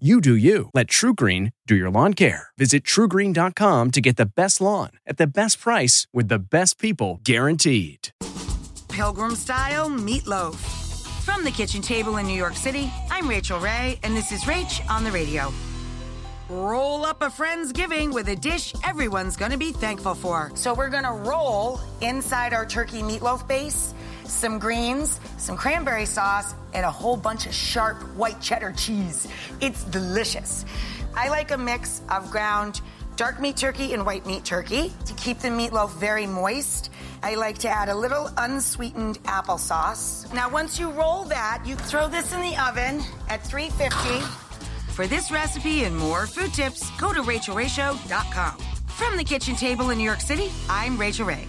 You do you. Let TruGreen do your lawn care. Visit trugreen.com to get the best lawn at the best price with the best people guaranteed. Pilgrim style meatloaf. From the kitchen table in New York City, I'm Rachael Ray, and this is Rach on the radio. Roll up a Friendsgiving with a dish everyone's gonna be thankful for. So we're gonna roll inside our turkey meatloaf base some greens, some cranberry sauce, and a whole bunch of sharp white cheddar cheese. It's delicious. I like a mix of ground dark meat turkey and white meat turkey to keep the meatloaf very moist. I like to add a little unsweetened applesauce. Now, once you roll that, you throw this in the oven at 350. For this recipe and more food tips, go to rachaelrayshow.com. From the kitchen table in New York City, I'm Rachael Ray.